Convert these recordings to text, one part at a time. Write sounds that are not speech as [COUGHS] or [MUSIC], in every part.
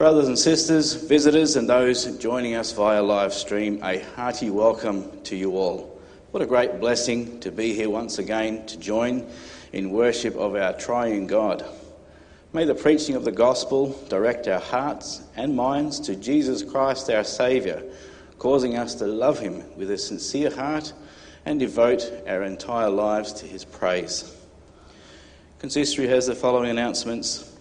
Brothers and sisters, visitors, and those joining us via live stream, a hearty welcome to you all. What a great blessing to be here once again to join in worship of our triune God. May the preaching of the gospel direct our hearts and minds to Jesus Christ, our Saviour, causing us to love Him with a sincere heart and devote our entire lives to His praise. Consistory has the following announcements.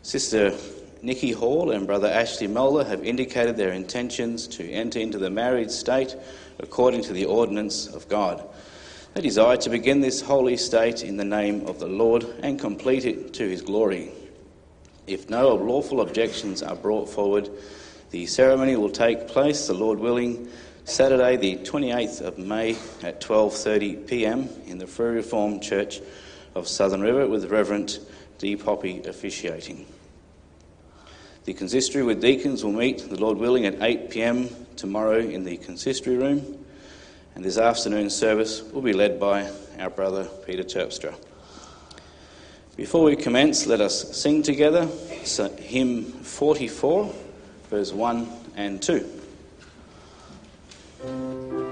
Sister Nikki Hall and Brother Ashley Mulder have indicated their intentions to enter into the married state according to the ordinance of God. They desire to begin this holy state in the name of the Lord and complete it to his glory. If no lawful objections are brought forward, the ceremony will take place, the Lord willing, Saturday the 28th of May at 12:30 p.m. in the Free Reformed Church of Southern River with Reverend D. Poppy officiating. The consistory with deacons will meet, the Lord willing, at 8 pm tomorrow in the consistory room. And this afternoon's service will be led by our brother Peter Terpstra. Before we commence, let us sing together hymn 44, verse 1 and 2.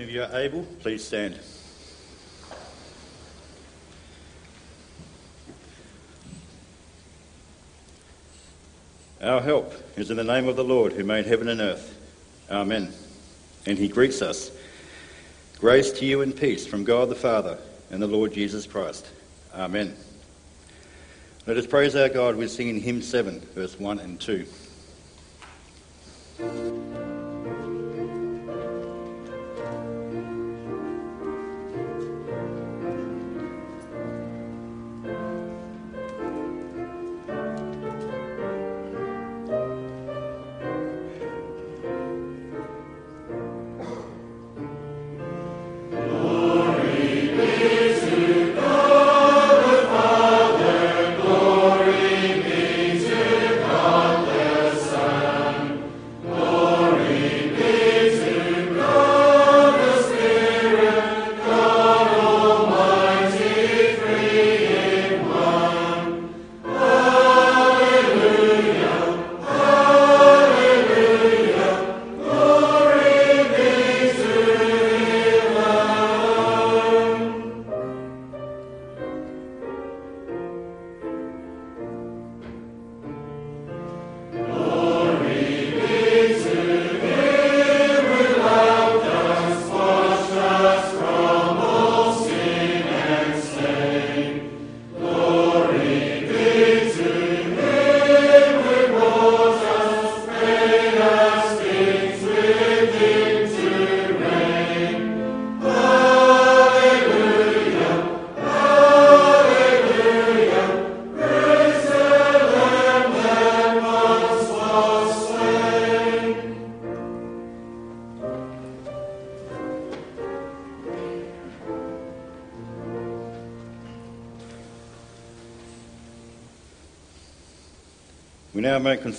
If you are able, please stand. Our help is in the name of the Lord who made heaven and earth. Amen. And he greets us. Grace to you and peace from God the Father and the Lord Jesus Christ. Amen. Let us praise our God with singing hymn 7, verse 1 and 2.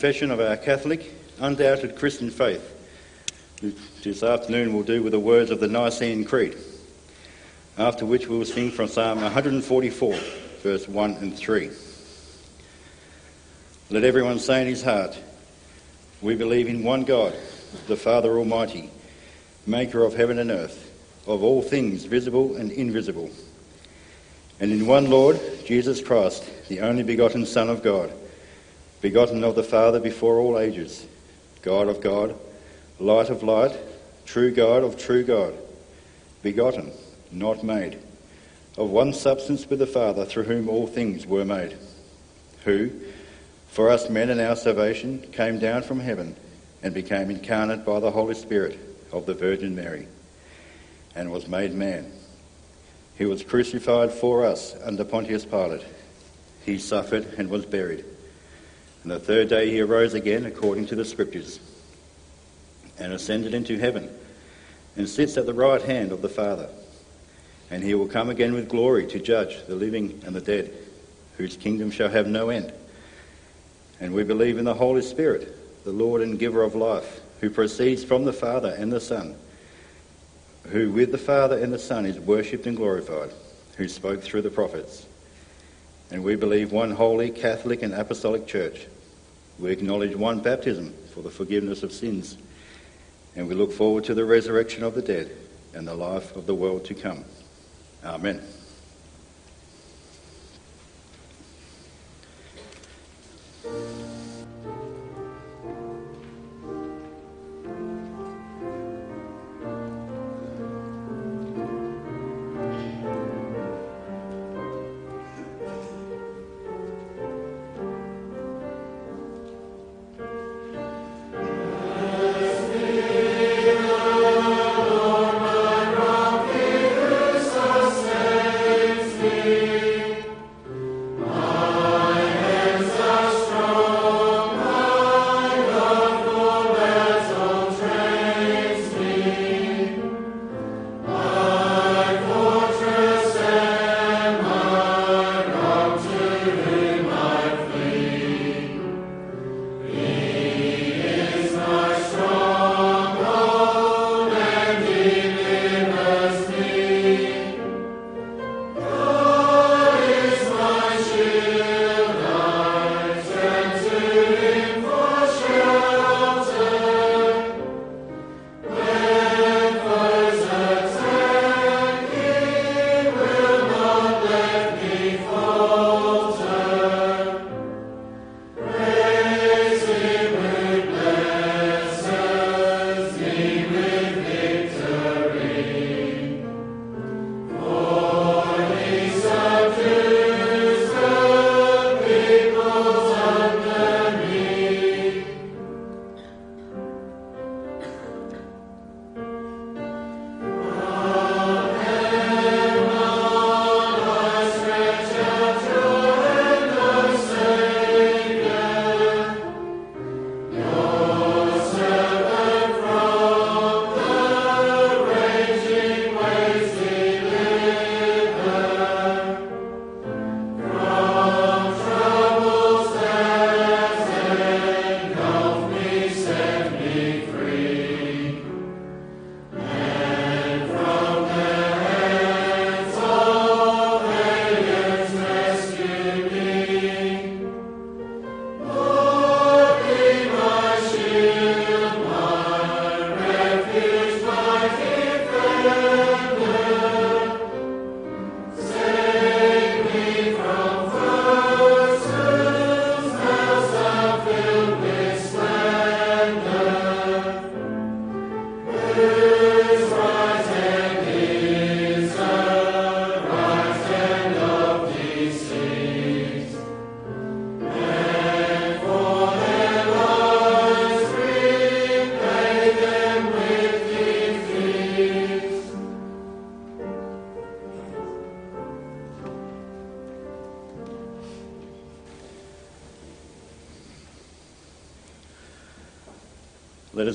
Confession of our Catholic, undoubted Christian faith. This afternoon we'll do with the words of the Nicene Creed, after which we will sing from Psalm 144, verse 1 and 3. Let everyone say in his heart, We believe in one God, the Father Almighty, maker of heaven and earth, of all things visible and invisible, and in one Lord, Jesus Christ, the only begotten Son of God begotten of the Father before all ages, God of God, light of light, true God of true God, begotten, not made, of one substance with the Father, through whom all things were made, who, for us men and our salvation, came down from heaven and became incarnate by the Holy Spirit of the Virgin Mary, and was made man. He was crucified for us under Pontius Pilate. He suffered and was buried and the third day he arose again according to the Scriptures, and ascended into heaven, and sits at the right hand of the Father. And he will come again with glory to judge the living and the dead, whose kingdom shall have no end. And we believe in the Holy Spirit, the Lord and giver of life, who proceeds from the Father and the Son, who with the Father and the Son is worshipped and glorified, who spoke through the prophets. And we believe one holy, Catholic, and Apostolic Church we acknowledge one baptism for the forgiveness of sins, and we look forward to the resurrection of the dead and the life of the world to come. Amen.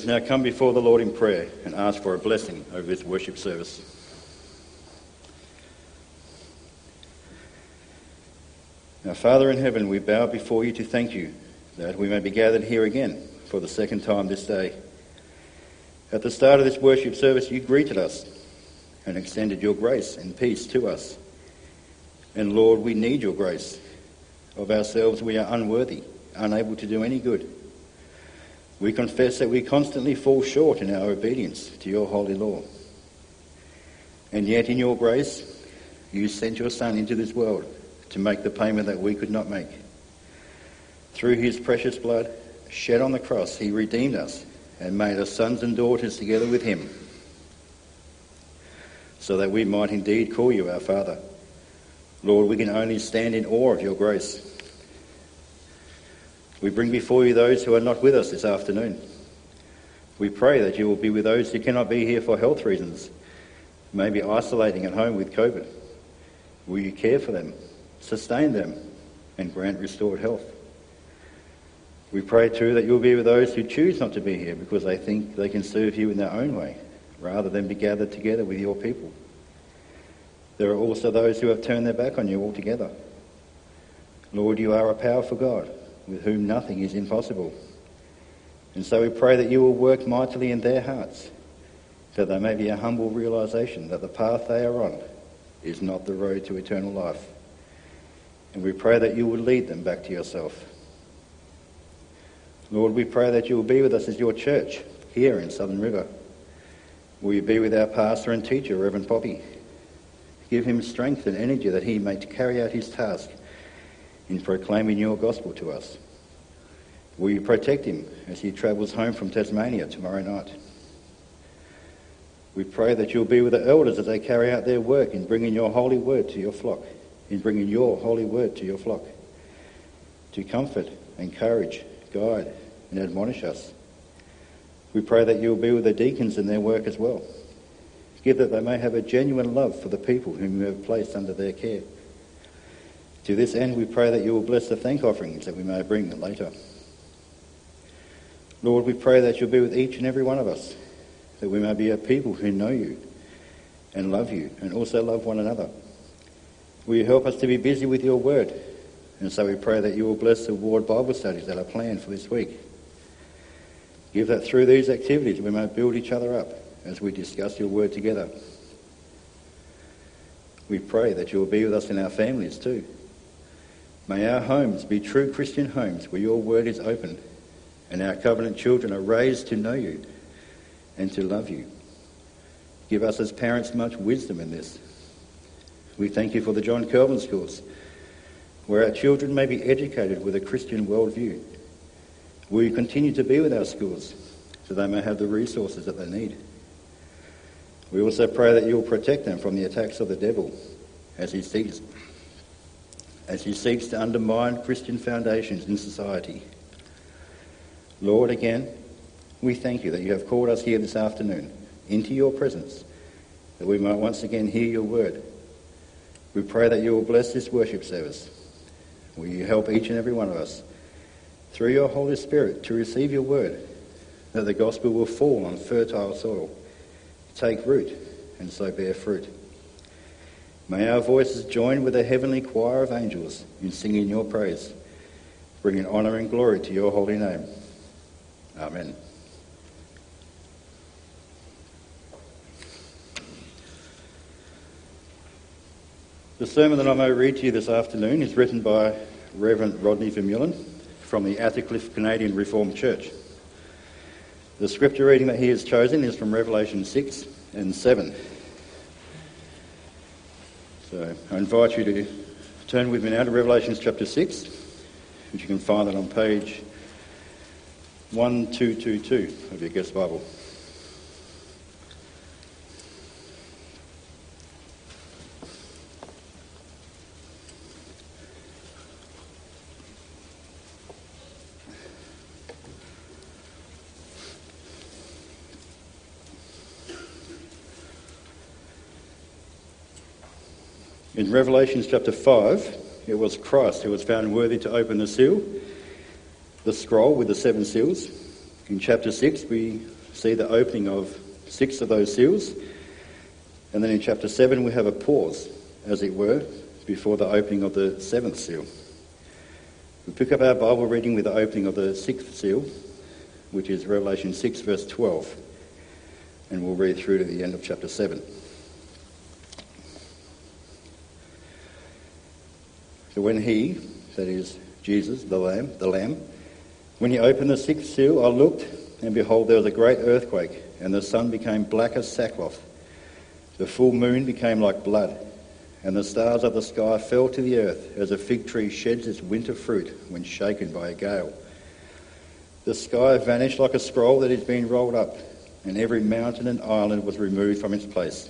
Now come before the Lord in prayer and ask for a blessing over this worship service. Now, Father in heaven, we bow before you to thank you that we may be gathered here again for the second time this day. At the start of this worship service, you greeted us and extended your grace and peace to us. And Lord, we need your grace. Of ourselves, we are unworthy, unable to do any good. We confess that we constantly fall short in our obedience to your holy law. And yet, in your grace, you sent your Son into this world to make the payment that we could not make. Through his precious blood shed on the cross, he redeemed us and made us sons and daughters together with him, so that we might indeed call you our Father. Lord, we can only stand in awe of your grace. We bring before you those who are not with us this afternoon. We pray that you will be with those who cannot be here for health reasons, maybe isolating at home with COVID. Will you care for them, sustain them, and grant restored health? We pray too that you'll be with those who choose not to be here because they think they can serve you in their own way rather than be gathered together with your people. There are also those who have turned their back on you altogether. Lord, you are a powerful God with whom nothing is impossible. And so we pray that you will work mightily in their hearts, so that there may be a humble realization that the path they are on is not the road to eternal life. And we pray that you will lead them back to yourself. Lord, we pray that you will be with us as your church here in Southern River. Will you be with our pastor and teacher, Reverend Poppy? Give him strength and energy that he may carry out his task in proclaiming your gospel to us. Will you protect him as he travels home from Tasmania tomorrow night? We pray that you'll be with the elders as they carry out their work in bringing your holy word to your flock, in bringing your holy word to your flock, to comfort, encourage, guide, and admonish us. We pray that you'll be with the deacons in their work as well. Give that they may have a genuine love for the people whom you have placed under their care. To this end, we pray that you will bless the thank offerings that we may bring later. Lord, we pray that you'll be with each and every one of us, that we may be a people who know you and love you and also love one another. Will you help us to be busy with your word? And so we pray that you will bless the ward Bible studies that are planned for this week. Give that through these activities we may build each other up as we discuss your word together. We pray that you will be with us in our families too. May our homes be true Christian homes where your word is open and our covenant children are raised to know you and to love you. Give us as parents much wisdom in this. We thank you for the John Calvin schools where our children may be educated with a Christian worldview. Will you continue to be with our schools so they may have the resources that they need? We also pray that you will protect them from the attacks of the devil as he seeks, as he seeks to undermine Christian foundations in society. Lord, again, we thank you that you have called us here this afternoon into your presence, that we might once again hear your word. We pray that you will bless this worship service Will you help each and every one of us through your Holy Spirit to receive your word, that the gospel will fall on fertile soil, take root, and so bear fruit. May our voices join with the heavenly choir of angels in singing your praise, bringing honour and glory to your holy name. Amen. The sermon that I may read to you this afternoon is written by Reverend Rodney Vermeulen from the Attercliffe Canadian Reformed Church. The scripture reading that he has chosen is from Revelation 6 and 7. So I invite you to turn with me now to Revelation chapter 6, which you can find that on page 1222 of your guest Bible. In Revelation chapter 5, it was Christ who was found worthy to open the seal, the scroll with the seven seals. In chapter 6, we see the opening of six of those seals. And then in chapter 7, we have a pause, as it were, before the opening of the seventh seal. We pick up our Bible reading with the opening of the sixth seal, which is Revelation 6, verse 12, and we'll read through to the end of chapter 7. So when he, that is Jesus, the Lamb, the Lamb, when he opened the sixth seal, I looked, and behold, there was a great earthquake, and the sun became black as sackcloth. The full moon became like blood and the stars of the sky fell to the earth as a fig tree sheds its winter fruit when shaken by a gale. The sky vanished like a scroll that has been rolled up, and every mountain and island was removed from its place.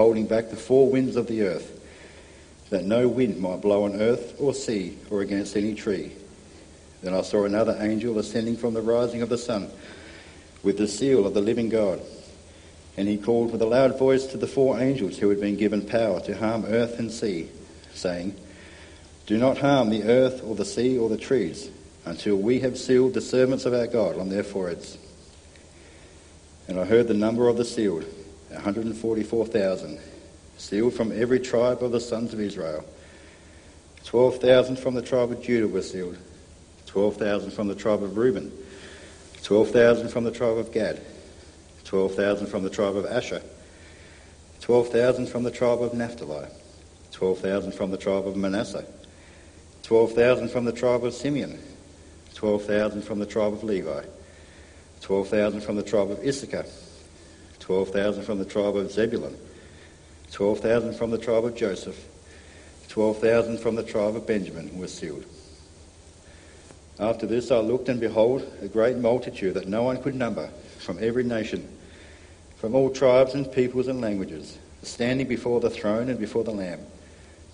holding back the four winds of the earth, that no wind might blow on earth or sea or against any tree. Then I saw another angel ascending from the rising of the sun with the seal of the living God. And he called with a loud voice to the four angels who had been given power to harm earth and sea, saying, Do not harm the earth or the sea or the trees until we have sealed the servants of our God on their foreheads. And I heard the number of the sealed, 144,000, sealed from every tribe of the sons of Israel. 12,000 from the tribe of Judah were sealed, 12,000 from the tribe of Reuben, 12,000 from the tribe of Gad, 12,000 from the tribe of Asher, 12,000 from the tribe of Naphtali, 12,000 from the tribe of Manasseh, 12,000 from the tribe of Simeon, 12,000 from the tribe of Levi, 12,000 from the tribe of Issachar, 12,000 from the tribe of Zebulun, 12,000 from the tribe of Joseph, 12,000 from the tribe of Benjamin were sealed. After this I looked, and behold, a great multitude that no one could number, from every nation from all tribes and peoples and languages, standing before the throne and before the Lamb,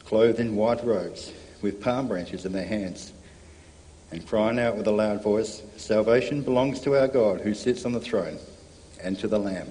clothed in white robes, with palm branches in their hands, and crying out with a loud voice, Salvation belongs to our God who sits on the throne, and to the Lamb.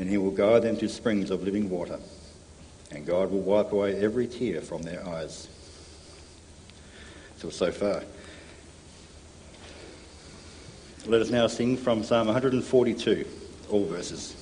and he will guide them to springs of living water. And God will wipe away every tear from their eyes. So, so far. Let us now sing from Psalm 142, all verses.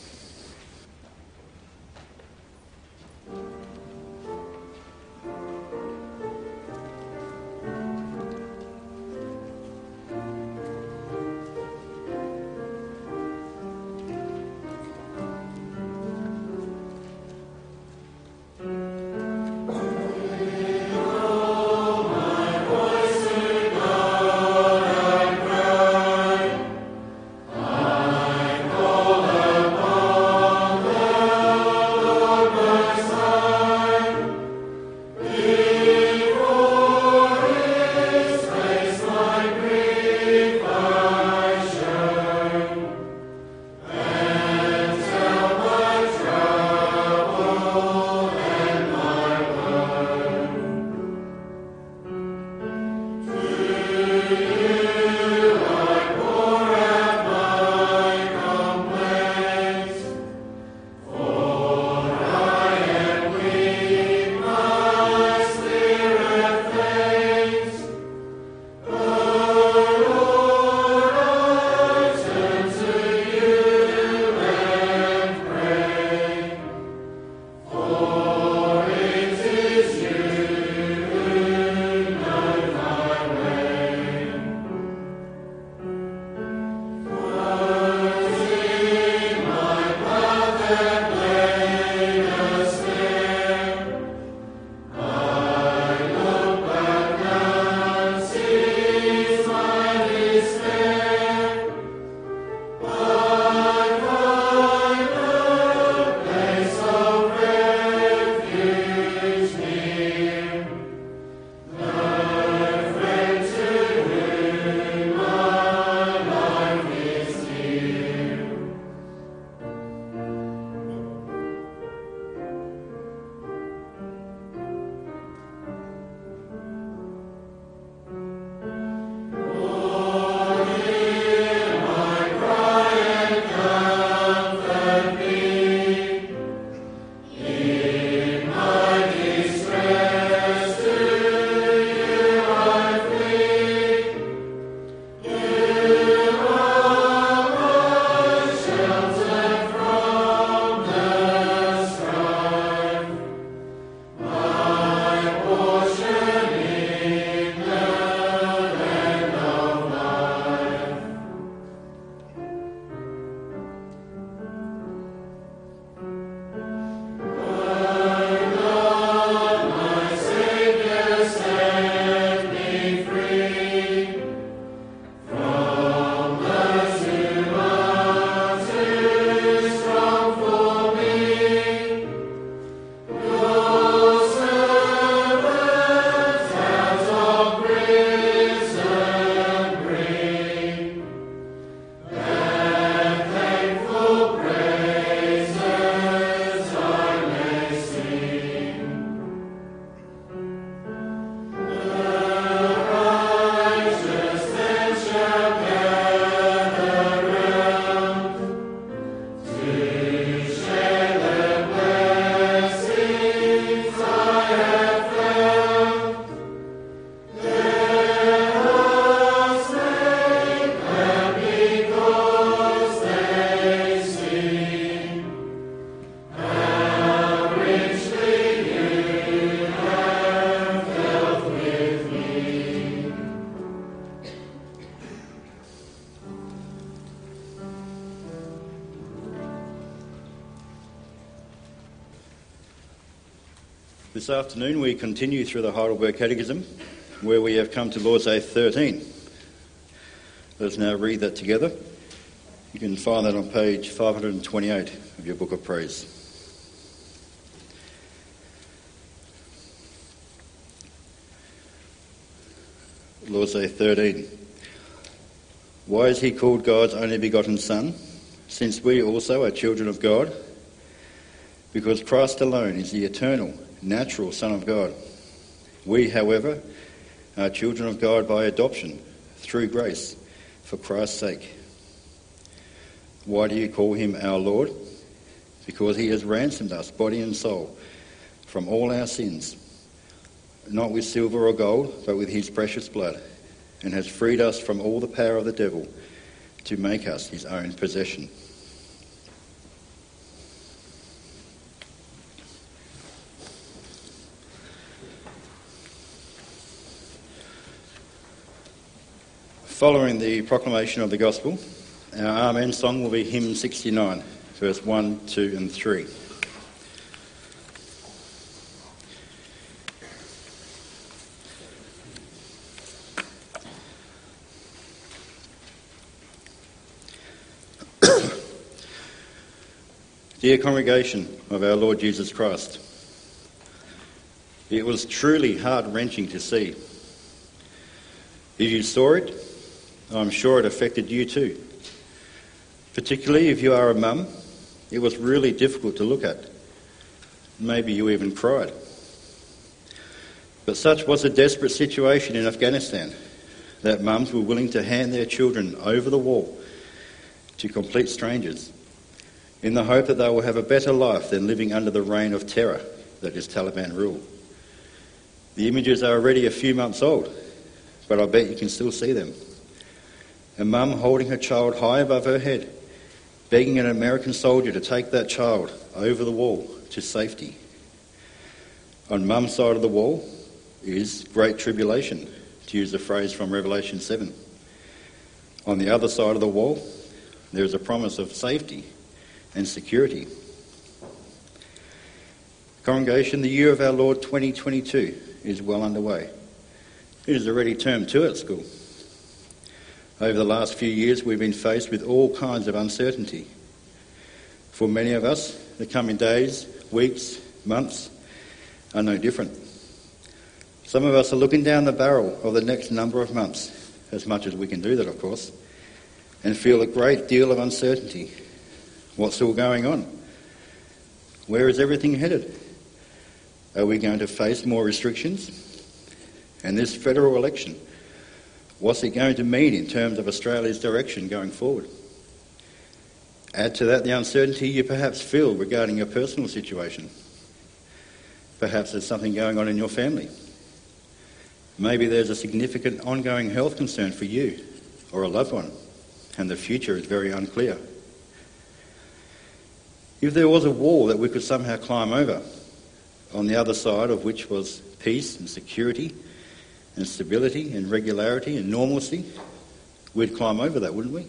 This afternoon we continue through the Heidelberg Catechism, where we have come to Lord's Day 13. Let's now read that together. You can find that on page 528 of your Book of Praise. Lord's Day 13. Why is he called God's only begotten Son, since we also are children of God? Because Christ alone is the eternal natural Son of God. We, however, are children of God by adoption, through grace, for Christ's sake. Why do you call him our Lord? Because he has ransomed us, body and soul, from all our sins, not with silver or gold, but with his precious blood, and has freed us from all the power of the devil to make us his own possession. Following the proclamation of the gospel, our Amen song will be hymn 69, verse 1, 2, and 3. [COUGHS] Dear congregation of our Lord Jesus Christ, it was truly heart wrenching to see. If you saw it, I'm sure it affected you too. Particularly if you are a mum, it was really difficult to look at. Maybe you even cried. But such was the desperate situation in Afghanistan that mums were willing to hand their children over the wall to complete strangers in the hope that they will have a better life than living under the reign of terror that is Taliban rule. The images are already a few months old, but I bet you can still see them a mum holding her child high above her head, begging an American soldier to take that child over the wall to safety. On mum's side of the wall is great tribulation, to use a phrase from Revelation 7. On the other side of the wall, there is a promise of safety and security. Congregation, the year of our Lord 2022 is well underway. It is already term two at school. Over the last few years, we've been faced with all kinds of uncertainty. For many of us, the coming days, weeks, months are no different. Some of us are looking down the barrel of the next number of months, as much as we can do that, of course, and feel a great deal of uncertainty. What's all going on? Where is everything headed? Are we going to face more restrictions? And this federal election What's it going to mean in terms of Australia's direction going forward? Add to that the uncertainty you perhaps feel regarding your personal situation. Perhaps there's something going on in your family. Maybe there's a significant ongoing health concern for you or a loved one, and the future is very unclear. If there was a wall that we could somehow climb over, on the other side of which was peace and security and stability and regularity and normalcy, we'd climb over that, wouldn't we?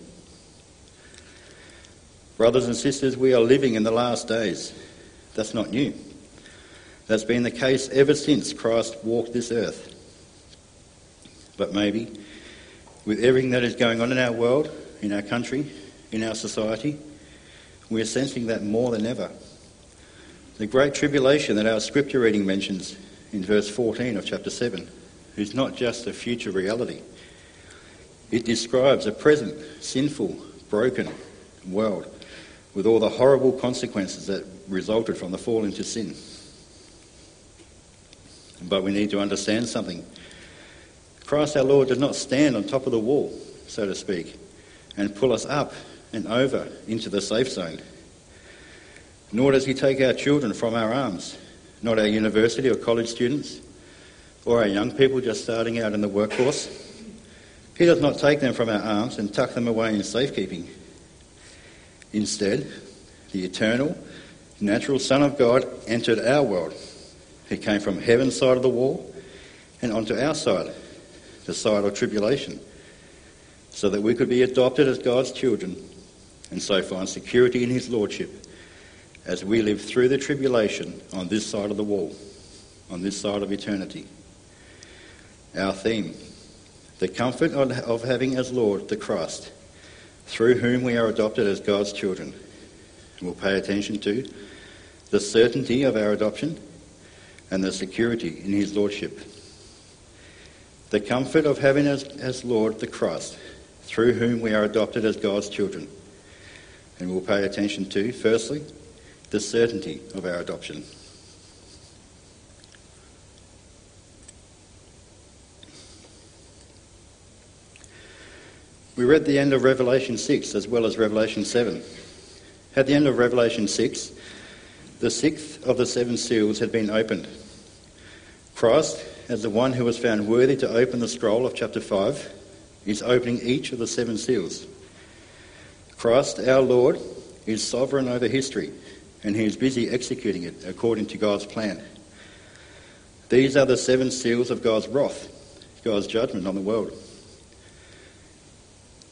Brothers and sisters, we are living in the last days. That's not new. That's been the case ever since Christ walked this earth. But maybe, with everything that is going on in our world, in our country, in our society, we are sensing that more than ever. The great tribulation that our scripture reading mentions in verse 14 of chapter 7 is not just a future reality. It describes a present, sinful, broken world with all the horrible consequences that resulted from the fall into sin. But we need to understand something. Christ our Lord does not stand on top of the wall, so to speak, and pull us up and over into the safe zone. Nor does he take our children from our arms, not our university or college students, or our young people just starting out in the workforce. He does not take them from our arms and tuck them away in safekeeping. Instead, the eternal, natural Son of God entered our world. He came from heaven's side of the wall and onto our side, the side of tribulation, so that we could be adopted as God's children and so find security in His Lordship as we live through the tribulation on this side of the wall. on this side of eternity. Our theme the comfort of having as Lord the Christ, through whom we are adopted as God's children. We'll pay attention to the certainty of our adoption and the security in his Lordship. The comfort of having as, as Lord the Christ, through whom we are adopted as God's children. And we'll pay attention to, firstly, the certainty of our adoption. We read the end of Revelation 6 as well as Revelation 7. At the end of Revelation 6, the sixth of the seven seals had been opened. Christ, as the one who was found worthy to open the scroll of chapter 5, is opening each of the seven seals. Christ, our Lord, is sovereign over history, and he is busy executing it according to God's plan. These are the seven seals of God's wrath, God's judgment on the world.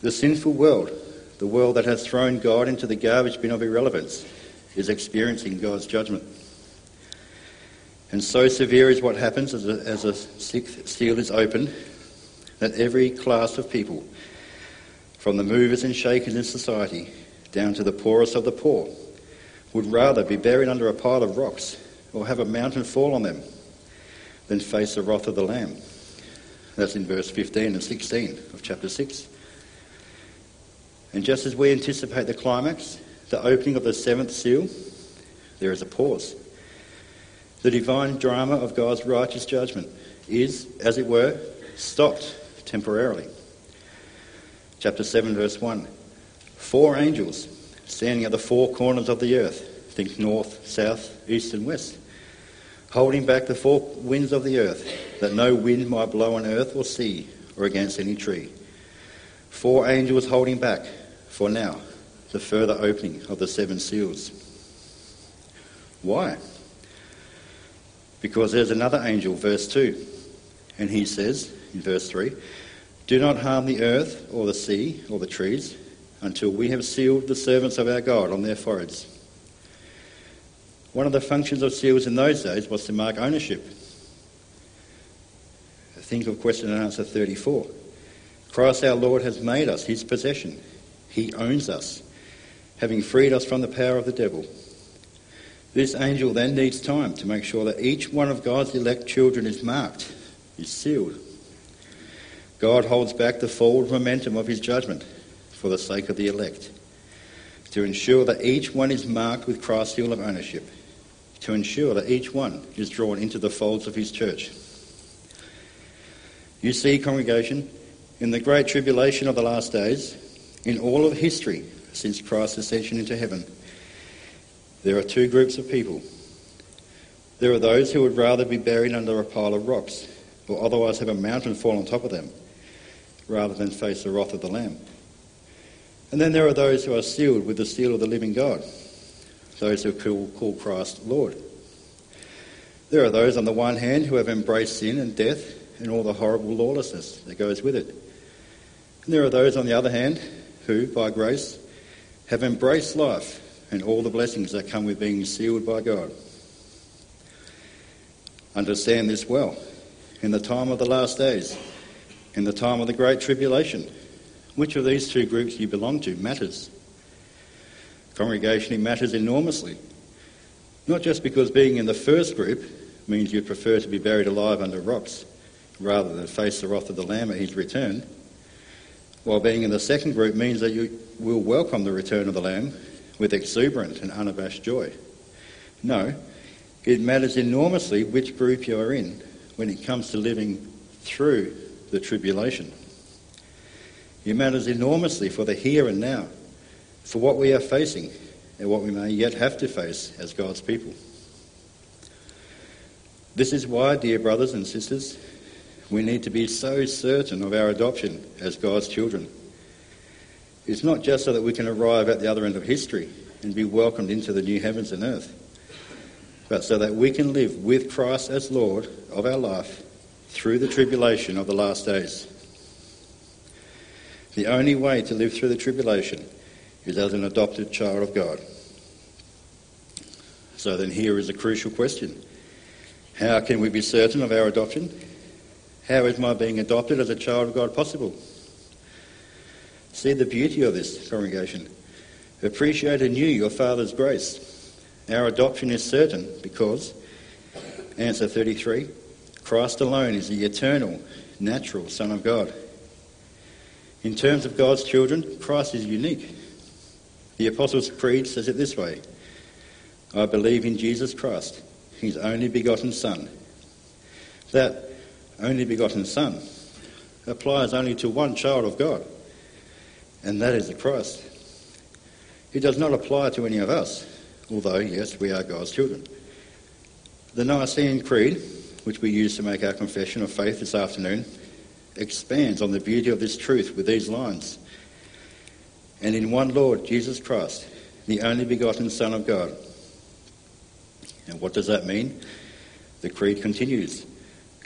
The sinful world, the world that has thrown God into the garbage bin of irrelevance, is experiencing God's judgment. And so severe is what happens as a, as a sixth seal is opened that every class of people, from the movers and shakers in society down to the poorest of the poor, would rather be buried under a pile of rocks or have a mountain fall on them than face the wrath of the Lamb. That's in verse 15 and 16 of chapter 6. And just as we anticipate the climax, the opening of the seventh seal, there is a pause. The divine drama of God's righteous judgment is, as it were, stopped temporarily. Chapter 7, verse 1. Four angels standing at the four corners of the earth, think north, south, east, and west, holding back the four winds of the earth, that no wind might blow on earth or sea or against any tree. Four angels holding back, for now, the further opening of the seven seals. Why? Because there's another angel, verse 2, and he says in verse 3 Do not harm the earth or the sea or the trees until we have sealed the servants of our God on their foreheads. One of the functions of seals in those days was to mark ownership. Think of question and answer 34. Christ our Lord has made us his possession. He owns us, having freed us from the power of the devil. This angel then needs time to make sure that each one of God's elect children is marked, is sealed. God holds back the forward momentum of his judgment for the sake of the elect, to ensure that each one is marked with Christ's seal of ownership, to ensure that each one is drawn into the folds of his church. You see, congregation, in the great tribulation of the last days, in all of history since Christ's ascension into heaven, there are two groups of people. There are those who would rather be buried under a pile of rocks or otherwise have a mountain fall on top of them rather than face the wrath of the Lamb. And then there are those who are sealed with the seal of the living God, those who call, Christ Lord. There are those on the one hand who have embraced sin and death and all the horrible lawlessness that goes with it. And there are those, on the other hand, who, by grace, have embraced life and all the blessings that come with being sealed by God. Understand this well. In the time of the last days, in the time of the Great Tribulation, which of these two groups you belong to matters. Congregationally matters enormously. Not just because being in the first group means you prefer to be buried alive under rocks rather than face the wrath of the Lamb at his return, while being in the second group means that you will welcome the return of the Lamb with exuberant and unabashed joy. No, it matters enormously which group you are in when it comes to living through the tribulation. It matters enormously for the here and now, for what we are facing and what we may yet have to face as God's people. This is why, dear brothers and sisters, we need to be so certain of our adoption as God's children. It's not just so that we can arrive at the other end of history and be welcomed into the new heavens and earth, but so that we can live with Christ as Lord of our life through the tribulation of the last days. The only way to live through the tribulation is as an adopted child of God. So then, here is a crucial question How can we be certain of our adoption? How is my being adopted as a child of God possible? See the beauty of this, congregation. Appreciate anew your Father's grace. Our adoption is certain because, answer 33, Christ alone is the eternal, natural Son of God. In terms of God's children, Christ is unique. The Apostles' Creed says it this way I believe in Jesus Christ, his only begotten Son. That only begotten Son applies only to one child of God, and that is the Christ. It does not apply to any of us, although, yes, we are God's children. The Nicene Creed, which we use to make our confession of faith this afternoon, expands on the beauty of this truth with these lines. And in one Lord, Jesus Christ, the only begotten Son of God. And what does that mean? The Creed continues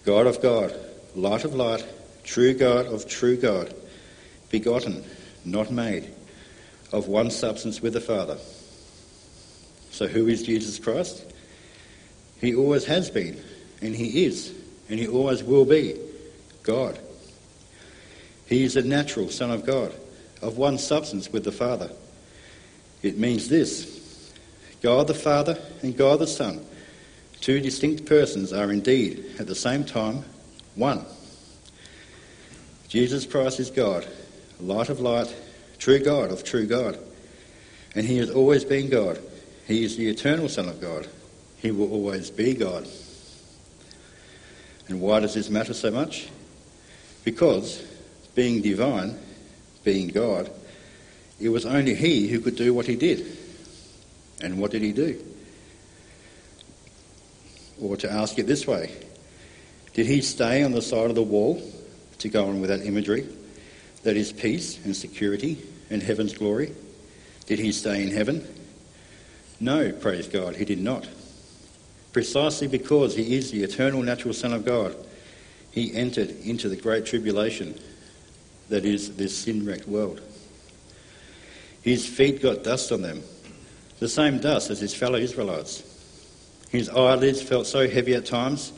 God of God, light of light, true God of true God, begotten, not made, of one substance with the Father. So who is Jesus Christ? He always has been, and he is, and he always will be God. He is a natural Son of God, of one substance with the Father. It means this God the Father and God the Son, two distinct persons, are indeed at the same time one. Jesus Christ is God, light of light, true God of true God. And he has always been God. He is the eternal Son of God. He will always be God. And why does this matter so much? Because, being divine, being God, it was only he who could do what he did. And what did he do? Or to ask it this way Did he stay on the side of the wall, to go on with that imagery, that is peace and security and heaven's glory? Did he stay in heaven? No, praise God, he did not. Precisely because he is the eternal natural Son of God, he entered into the great tribulation that is this sin wrecked world. His feet got dust on them, the same dust as his fellow Israelites. His eyelids felt so heavy at times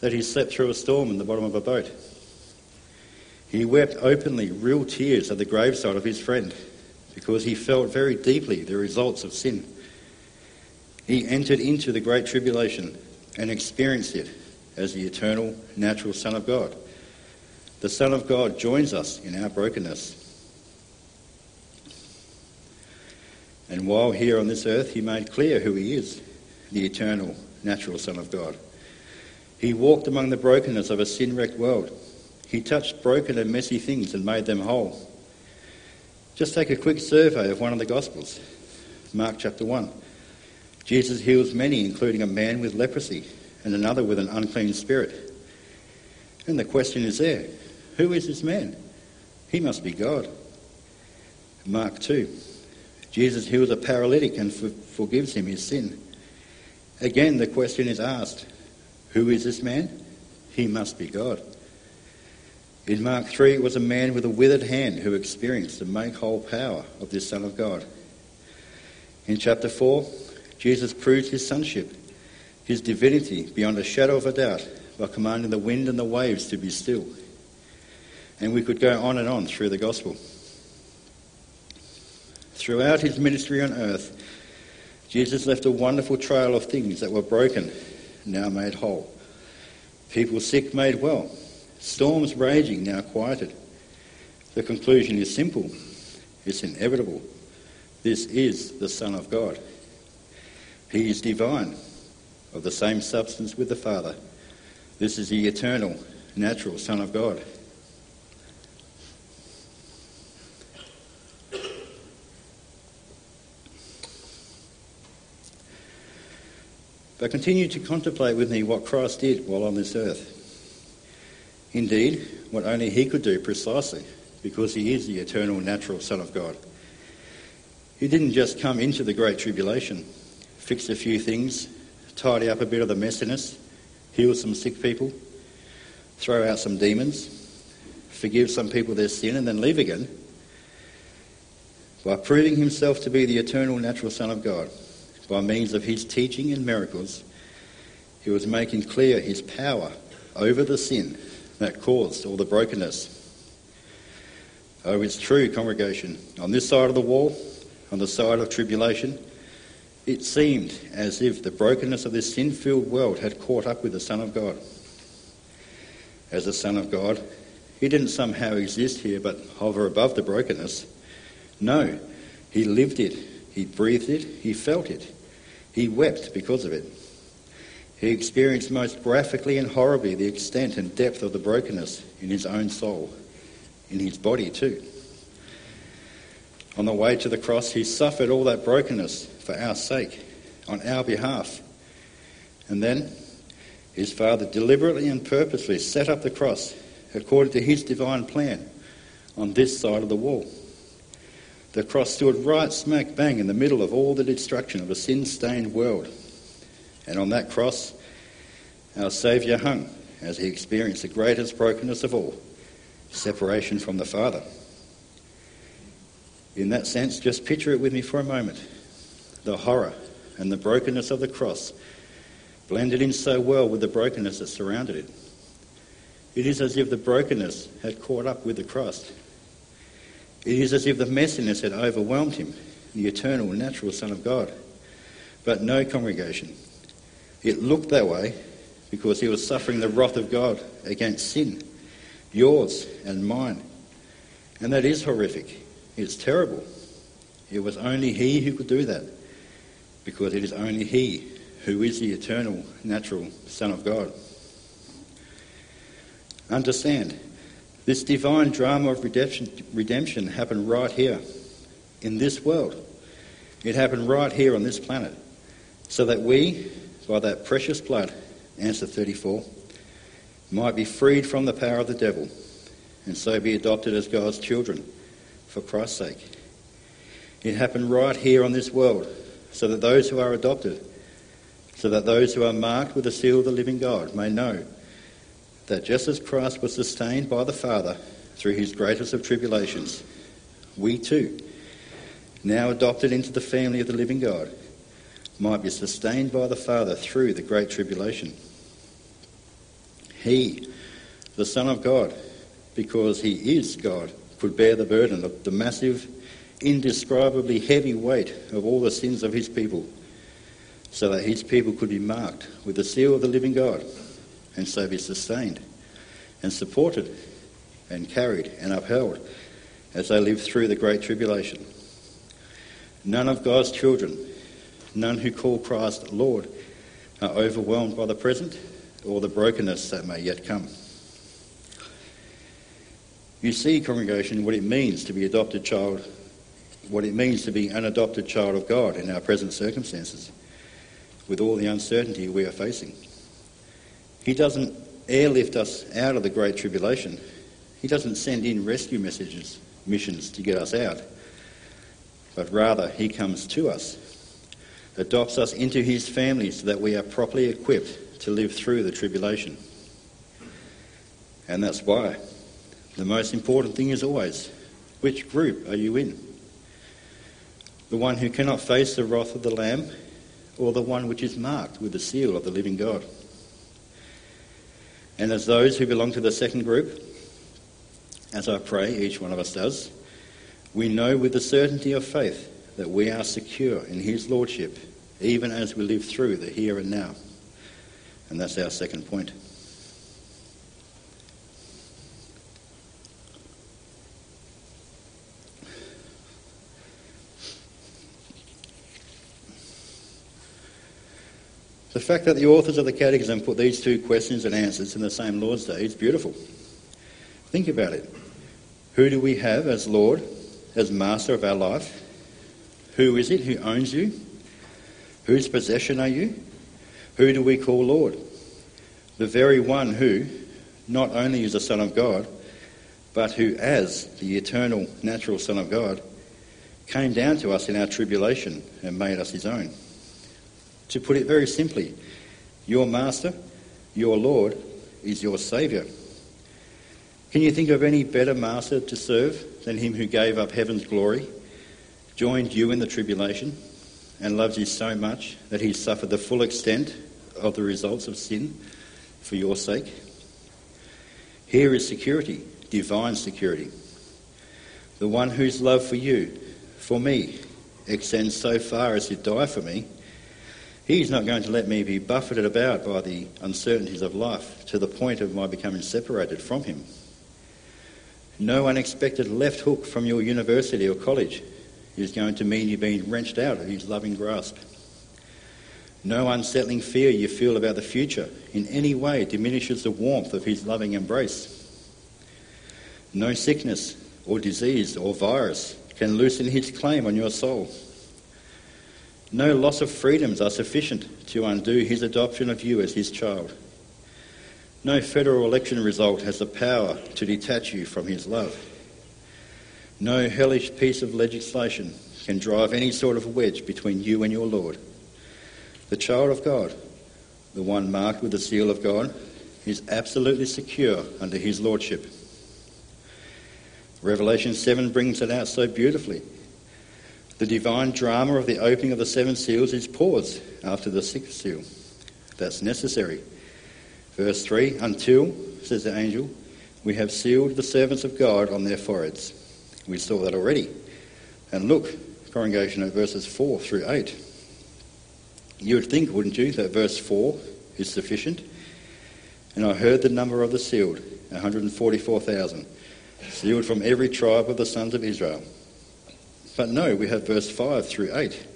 that he slept through a storm in the bottom of a boat. He wept openly real tears at the graveside of his friend because he felt very deeply the results of sin. He entered into the great tribulation and experienced it as the eternal, natural Son of God. The Son of God joins us in our brokenness. And while here on this earth, he made clear who he is the eternal, natural Son of God. He walked among the brokenness of a sin wrecked world. He touched broken and messy things and made them whole. Just take a quick survey of one of the Gospels Mark chapter 1. Jesus heals many, including a man with leprosy and another with an unclean spirit. And the question is there who is this man? He must be God. Mark 2. Jesus heals a paralytic and forgives him his sin. Again, the question is asked Who is this man? He must be God. In Mark 3, it was a man with a withered hand who experienced the make whole power of this Son of God. In chapter 4, Jesus proves his sonship, his divinity beyond a shadow of a doubt by commanding the wind and the waves to be still. And we could go on and on through the gospel. Throughout his ministry on earth, Jesus left a wonderful trail of things that were broken, now made whole. People sick made well. Storms raging, now quieted. The conclusion is simple. It's inevitable. This is the Son of God. He is divine, of the same substance with the Father. This is the eternal, natural Son of God. But continue to contemplate with me what Christ did while on this earth. Indeed, what only he could do precisely, because he is the eternal, natural Son of God. He didn't just come into the Great Tribulation, fix a few things, tidy up a bit of the messiness, heal some sick people, throw out some demons, forgive some people their sin, and then leave again. By proving himself to be the eternal, natural Son of God, by means of his teaching and miracles, he was making clear his power over the sin that caused all the brokenness. Oh, it's true, congregation. On this side of the wall, on the side of tribulation, it seemed as if the brokenness of this sin filled world had caught up with the Son of God. As the Son of God, he didn't somehow exist here but hover above the brokenness. No, he lived it, he breathed it, he felt it. He wept because of it. He experienced most graphically and horribly the extent and depth of the brokenness in his own soul, in his body too. On the way to the cross, he suffered all that brokenness for our sake, on our behalf. And then his Father deliberately and purposely set up the cross according to his divine plan on this side of the wall. The cross stood right smack bang in the middle of all the destruction of a sin stained world. And on that cross, our Saviour hung as he experienced the greatest brokenness of all separation from the Father. In that sense, just picture it with me for a moment. The horror and the brokenness of the cross blended in so well with the brokenness that surrounded it. It is as if the brokenness had caught up with the cross. It is as if the messiness had overwhelmed him, the eternal, natural Son of God. But no congregation. It looked that way because he was suffering the wrath of God against sin, yours and mine. And that is horrific. It's terrible. It was only he who could do that because it is only he who is the eternal, natural Son of God. Understand, this divine drama of redemption, redemption happened right here in this world. It happened right here on this planet. So that we, by that precious blood, answer 34, might be freed from the power of the devil and so be adopted as God's children for Christ's sake. It happened right here on this world so that those who are adopted, so that those who are marked with the seal of the living God may know that just as Christ was sustained by the Father through his greatest of tribulations, we too, now adopted into the family of the living God, might be sustained by the Father through the great tribulation. He, the Son of God, because he is God, could bear the burden of the massive, indescribably heavy weight of all the sins of his people, so that his people could be marked with the seal of the living God and so be sustained and supported and carried and upheld as they live through the great tribulation. None of God's children, none who call Christ Lord, are overwhelmed by the present or the brokenness that may yet come. You see, congregation, what it means to be adopted child, what it means to be an adopted child of God in our present circumstances, with all the uncertainty we are facing. He doesn't airlift us out of the great tribulation. He doesn't send in rescue messages, missions to get us out. But rather, He comes to us, adopts us into His family so that we are properly equipped to live through the tribulation. And that's why the most important thing is always which group are you in? The one who cannot face the wrath of the Lamb, or the one which is marked with the seal of the living God? And as those who belong to the second group, as I pray each one of us does, we know with the certainty of faith that we are secure in His Lordship, even as we live through the here and now. And that's our second point. The fact that the authors of the Catechism put these two questions and answers in the same Lord's Day is beautiful. Think about it. Who do we have as Lord, as Master of our life? Who is it who owns you? Whose possession are you? Who do we call Lord? The very one who not only is the Son of God, but who, as the eternal, natural Son of God, came down to us in our tribulation and made us his own. To put it very simply, your master, your Lord, is your Saviour. Can you think of any better master to serve than him who gave up heaven's glory, joined you in the tribulation, and loves you so much that he suffered the full extent of the results of sin for your sake. Here is security, divine security. The one whose love for you, for me, extends so far as to die for me, he's not going to let me be buffeted about by the uncertainties of life to the point of my becoming separated from him. No unexpected left hook from your university or college is going to mean you're being wrenched out of his loving grasp. No unsettling fear you feel about the future in any way diminishes the warmth of his loving embrace. No sickness or disease or virus can loosen his claim on your soul. No loss of freedoms are sufficient to undo his adoption of you as his child. No federal election result has the power to detach you from his love. No hellish piece of legislation can drive any sort of wedge between you and your Lord. The child of God, the one marked with the seal of God, is absolutely secure under his lordship. Revelation 7 brings it out so beautifully. The divine drama of the opening of the seven seals is paused after the sixth seal. That's necessary. Verse 3 Until, says the angel, we have sealed the servants of God on their foreheads. We saw that already. And look, congregation, at verses 4 through 8. You would think, wouldn't you, that verse 4 is sufficient? And I heard the number of the sealed, 144,000, sealed from every tribe of the sons of Israel. But no, we have verse 5 through 8.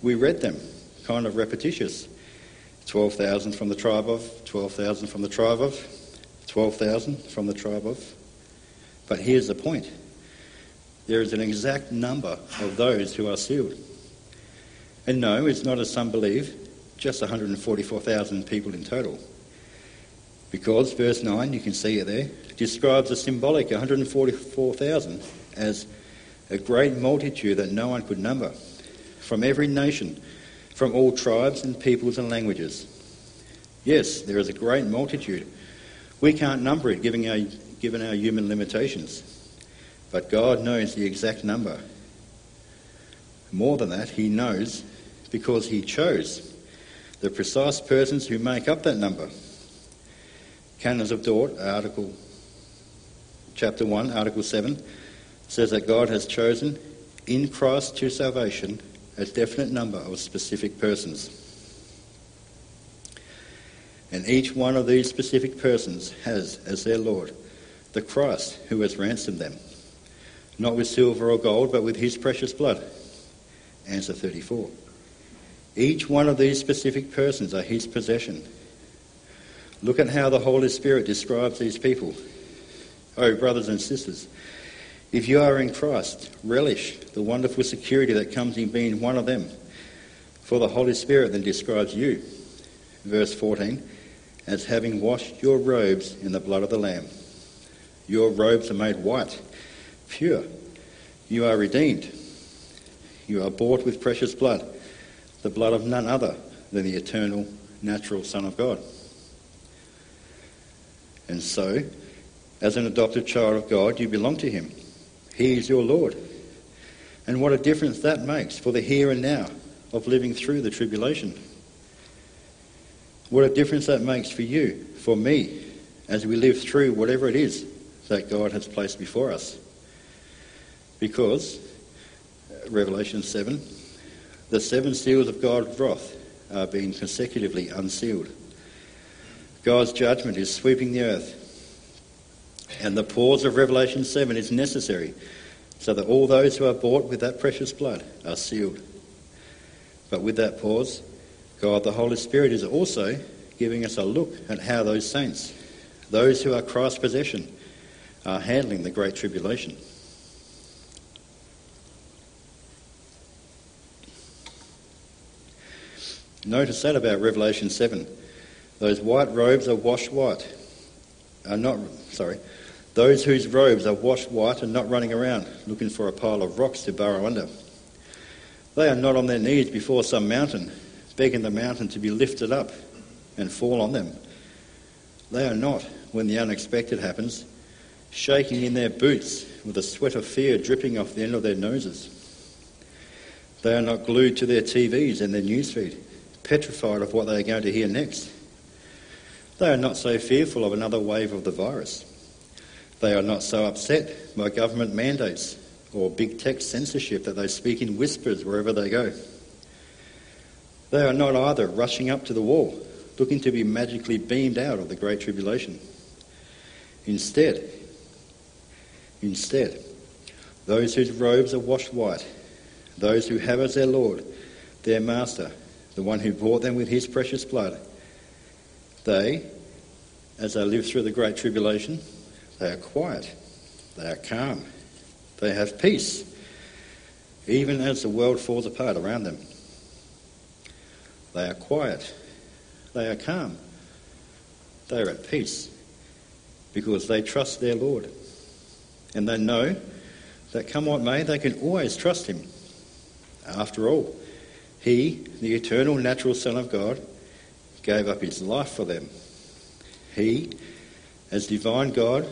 We read them, kind of repetitious. 12,000 from the tribe of, 12,000 from the tribe of, 12,000 from the tribe of. But here's the point there is an exact number of those who are sealed. And no, it's not as some believe, just 144,000 people in total. Because verse 9, you can see it there, describes a symbolic 144,000 as a great multitude that no one could number, from every nation, from all tribes and peoples and languages. Yes, there is a great multitude. We can't number it given our, given our human limitations, but God knows the exact number. More than that, He knows because He chose the precise persons who make up that number. Canons of Dort, Article chapter 1, Article 7, says that God has chosen in Christ to salvation a definite number of specific persons. And each one of these specific persons has as their Lord the Christ who has ransomed them, not with silver or gold, but with his precious blood. Answer 34. Each one of these specific persons are his possession. Look at how the Holy Spirit describes these people. Oh, brothers and sisters, if you are in Christ, relish the wonderful security that comes in being one of them. For the Holy Spirit then describes you, verse 14, as having washed your robes in the blood of the Lamb. Your robes are made white, pure. You are redeemed. You are bought with precious blood, the blood of none other than the eternal, natural Son of God. And so, as an adopted child of God, you belong to Him. He is your Lord. And what a difference that makes for the here and now of living through the tribulation. What a difference that makes for you, for me, as we live through whatever it is that God has placed before us. Because, Revelation 7, the seven seals of God's wrath are being consecutively unsealed. God's judgment is sweeping the earth and the pause of Revelation 7 is necessary so that all those who are bought with that precious blood are sealed. But with that pause, God the Holy Spirit is also giving us a look at how those saints, those who are Christ's possession, are handling the Great Tribulation. Notice that about Revelation 7. Those white robes are washed white. Are not, sorry, those whose robes are washed white and not running around looking for a pile of rocks to burrow under. They are not on their knees before some mountain, begging the mountain to be lifted up and fall on them. They are not, when the unexpected happens, shaking in their boots with the sweat of fear dripping off the end of their noses. They are not glued to their TVs and their newsfeed, petrified of what they are going to hear next. They are not so fearful of another wave of the virus. They are not so upset by government mandates or big tech censorship that they speak in whispers wherever they go. They are not either rushing up to the wall, looking to be magically beamed out of the Great Tribulation. Instead, instead, those whose robes are washed white, those who have as their Lord, their Master, the one who bought them with his precious blood, they, as they live through the Great Tribulation, they are quiet, they are calm, they have peace, even as the world falls apart around them. They are quiet, they are calm, they are at peace because they trust their Lord. And they know that come what may, they can always trust Him. After all, He, the eternal natural Son of God, gave up His life for them. He, as divine God,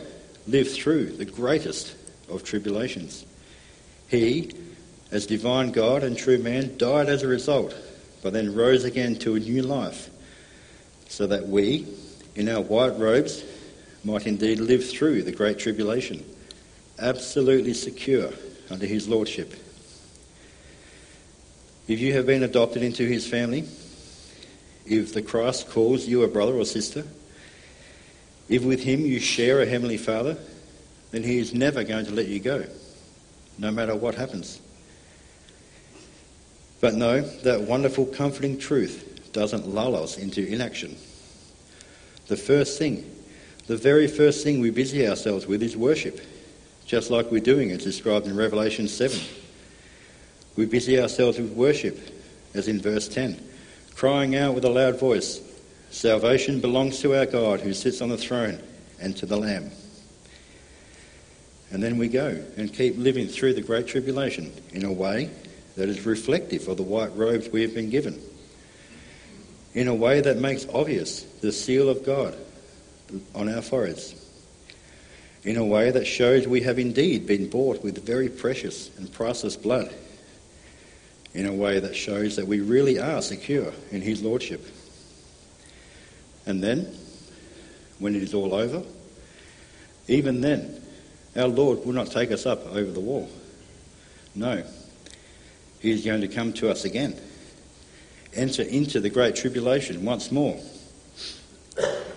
lived through the greatest of tribulations. He, as divine God and true man, died as a result, but then rose again to a new life, so that we, in our white robes, might indeed live through the great tribulation, absolutely secure under his lordship. If you have been adopted into his family, if the Christ calls you a brother or sister, if with him you share a heavenly Father, then he is never going to let you go, no matter what happens. But no, that wonderful, comforting truth doesn't lull us into inaction. The first thing the very first thing we busy ourselves with is worship, just like we're doing as described in Revelation 7. We busy ourselves with worship, as in verse 10, crying out with a loud voice, Salvation belongs to our God who sits on the throne and to the Lamb. And then we go and keep living through the Great Tribulation in a way that is reflective of the white robes we have been given, in a way that makes obvious the seal of God on our foreheads in a way that shows we have indeed been bought with very precious and priceless blood, in a way that shows that we really are secure in His Lordship. And then, when it is all over, even then, our Lord will not take us up over the wall. No, He is going to come to us again, enter into the great tribulation once more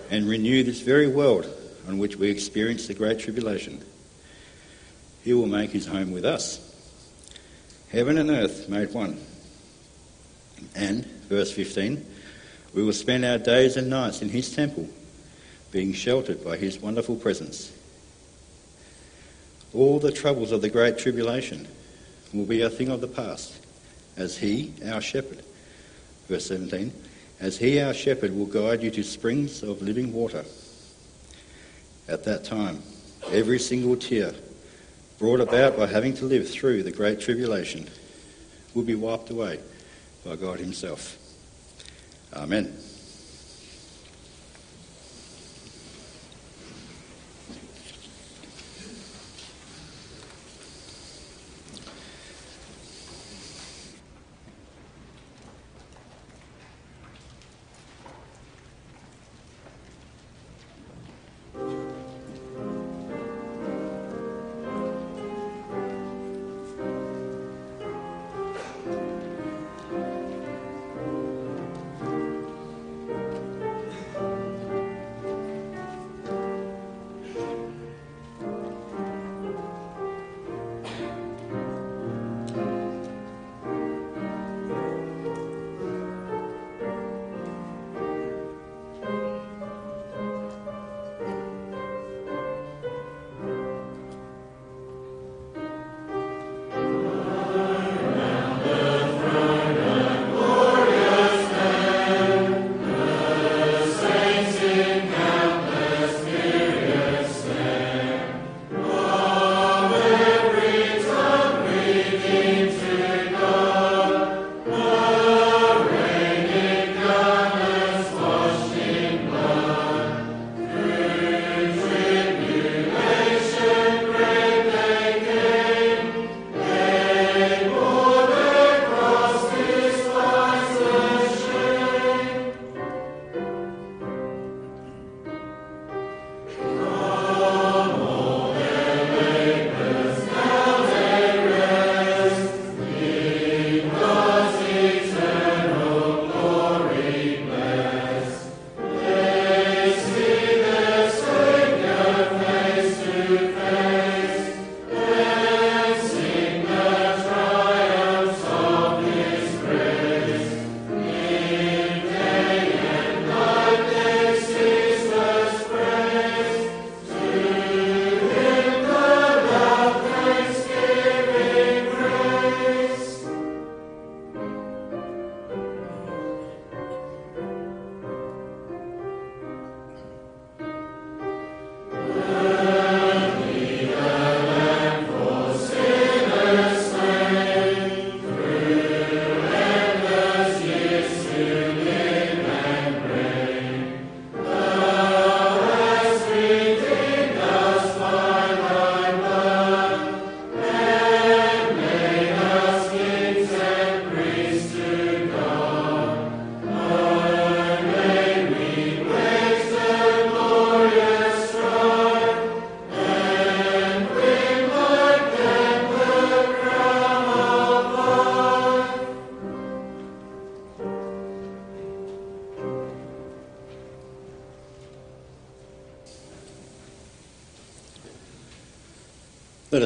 and renew this very world on which we experience the great tribulation. He will make his home with us. Heaven and earth made one. And, verse 15, we will spend our days and nights in his temple, being sheltered by his wonderful presence. All the troubles of the great tribulation will be a thing of the past, as he, our shepherd, verse 17, as he, our shepherd, will guide you to springs of living water. At that time, every single tear brought about by having to live through the great tribulation will be wiped away by God Himself. Amen.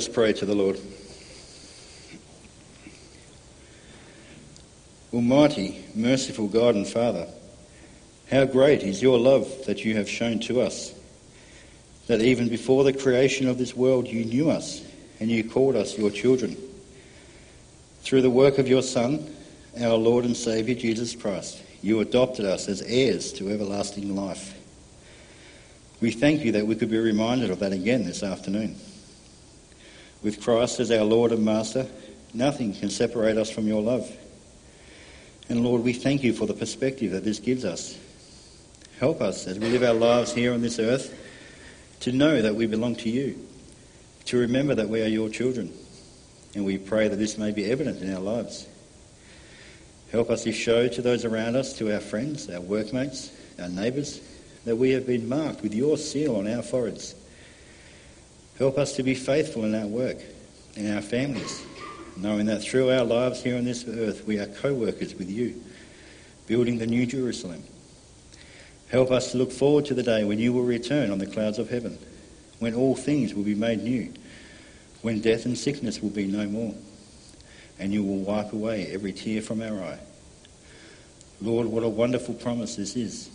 Us pray to the Lord. Almighty, merciful God and Father, how great is your love that you have shown to us, that even before the creation of this world you knew us and you called us your children. Through the work of your Son, our Lord and Saviour Jesus Christ, you adopted us as heirs to everlasting life. We thank you that we could be reminded of that again this afternoon. With Christ as our Lord and Master, nothing can separate us from your love. And Lord, we thank you for the perspective that this gives us. Help us as we live our lives here on this earth to know that we belong to you, to remember that we are your children. And we pray that this may be evident in our lives. Help us to show to those around us, to our friends, our workmates, our neighbours, that we have been marked with your seal on our foreheads. Help us to be faithful in our work, in our families, knowing that through our lives here on this earth we are co workers with you, building the new Jerusalem. Help us to look forward to the day when you will return on the clouds of heaven, when all things will be made new, when death and sickness will be no more, and you will wipe away every tear from our eye. Lord, what a wonderful promise this is.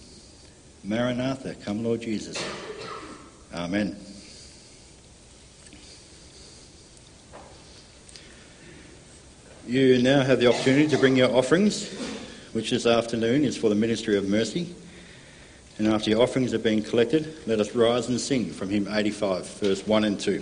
Maranatha, come Lord Jesus. Amen. You now have the opportunity to bring your offerings, which this afternoon is for the ministry of mercy. And after your offerings have been collected, let us rise and sing from hymn 85, verse 1 and 2.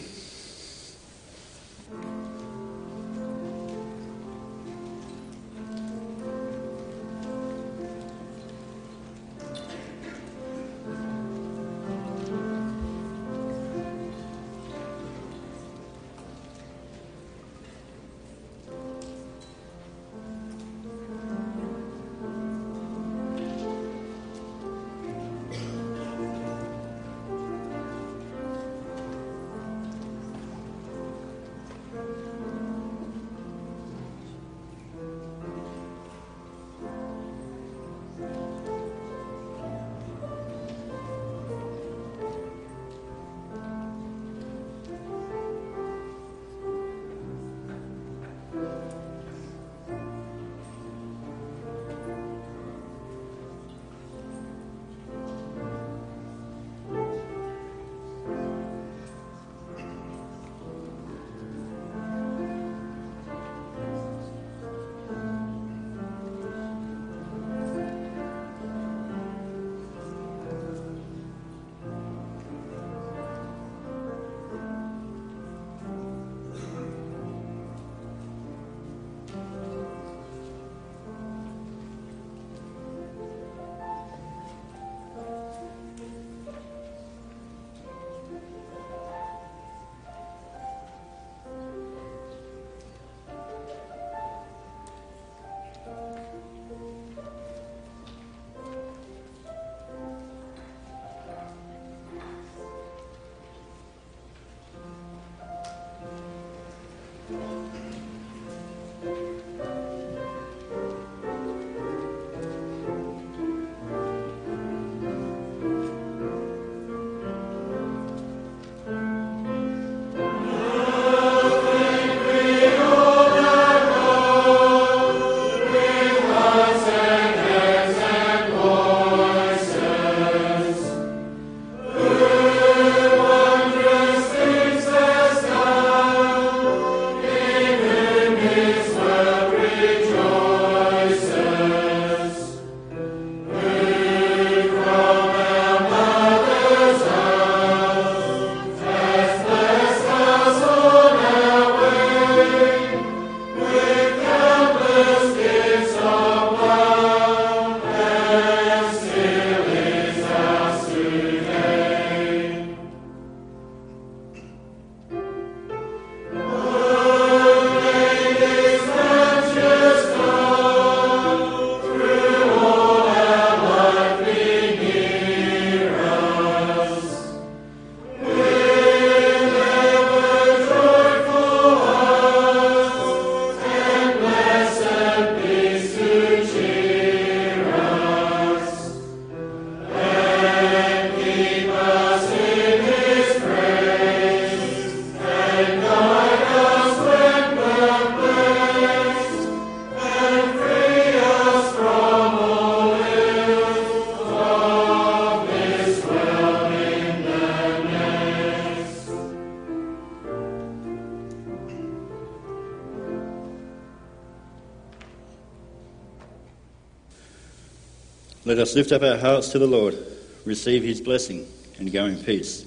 Lift up our hearts to the Lord, receive his blessing, and go in peace.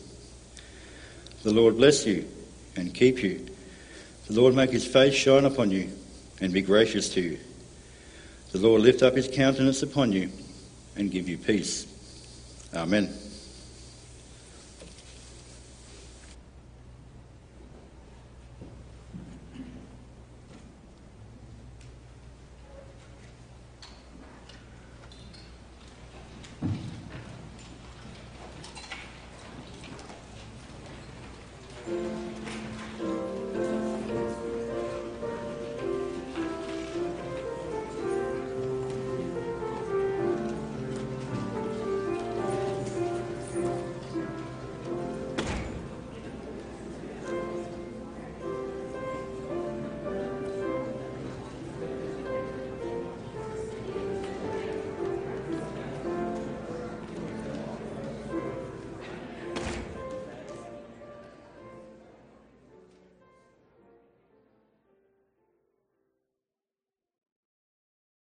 The Lord bless you and keep you. The Lord make his face shine upon you and be gracious to you. The Lord lift up his countenance upon you and give you peace. Amen.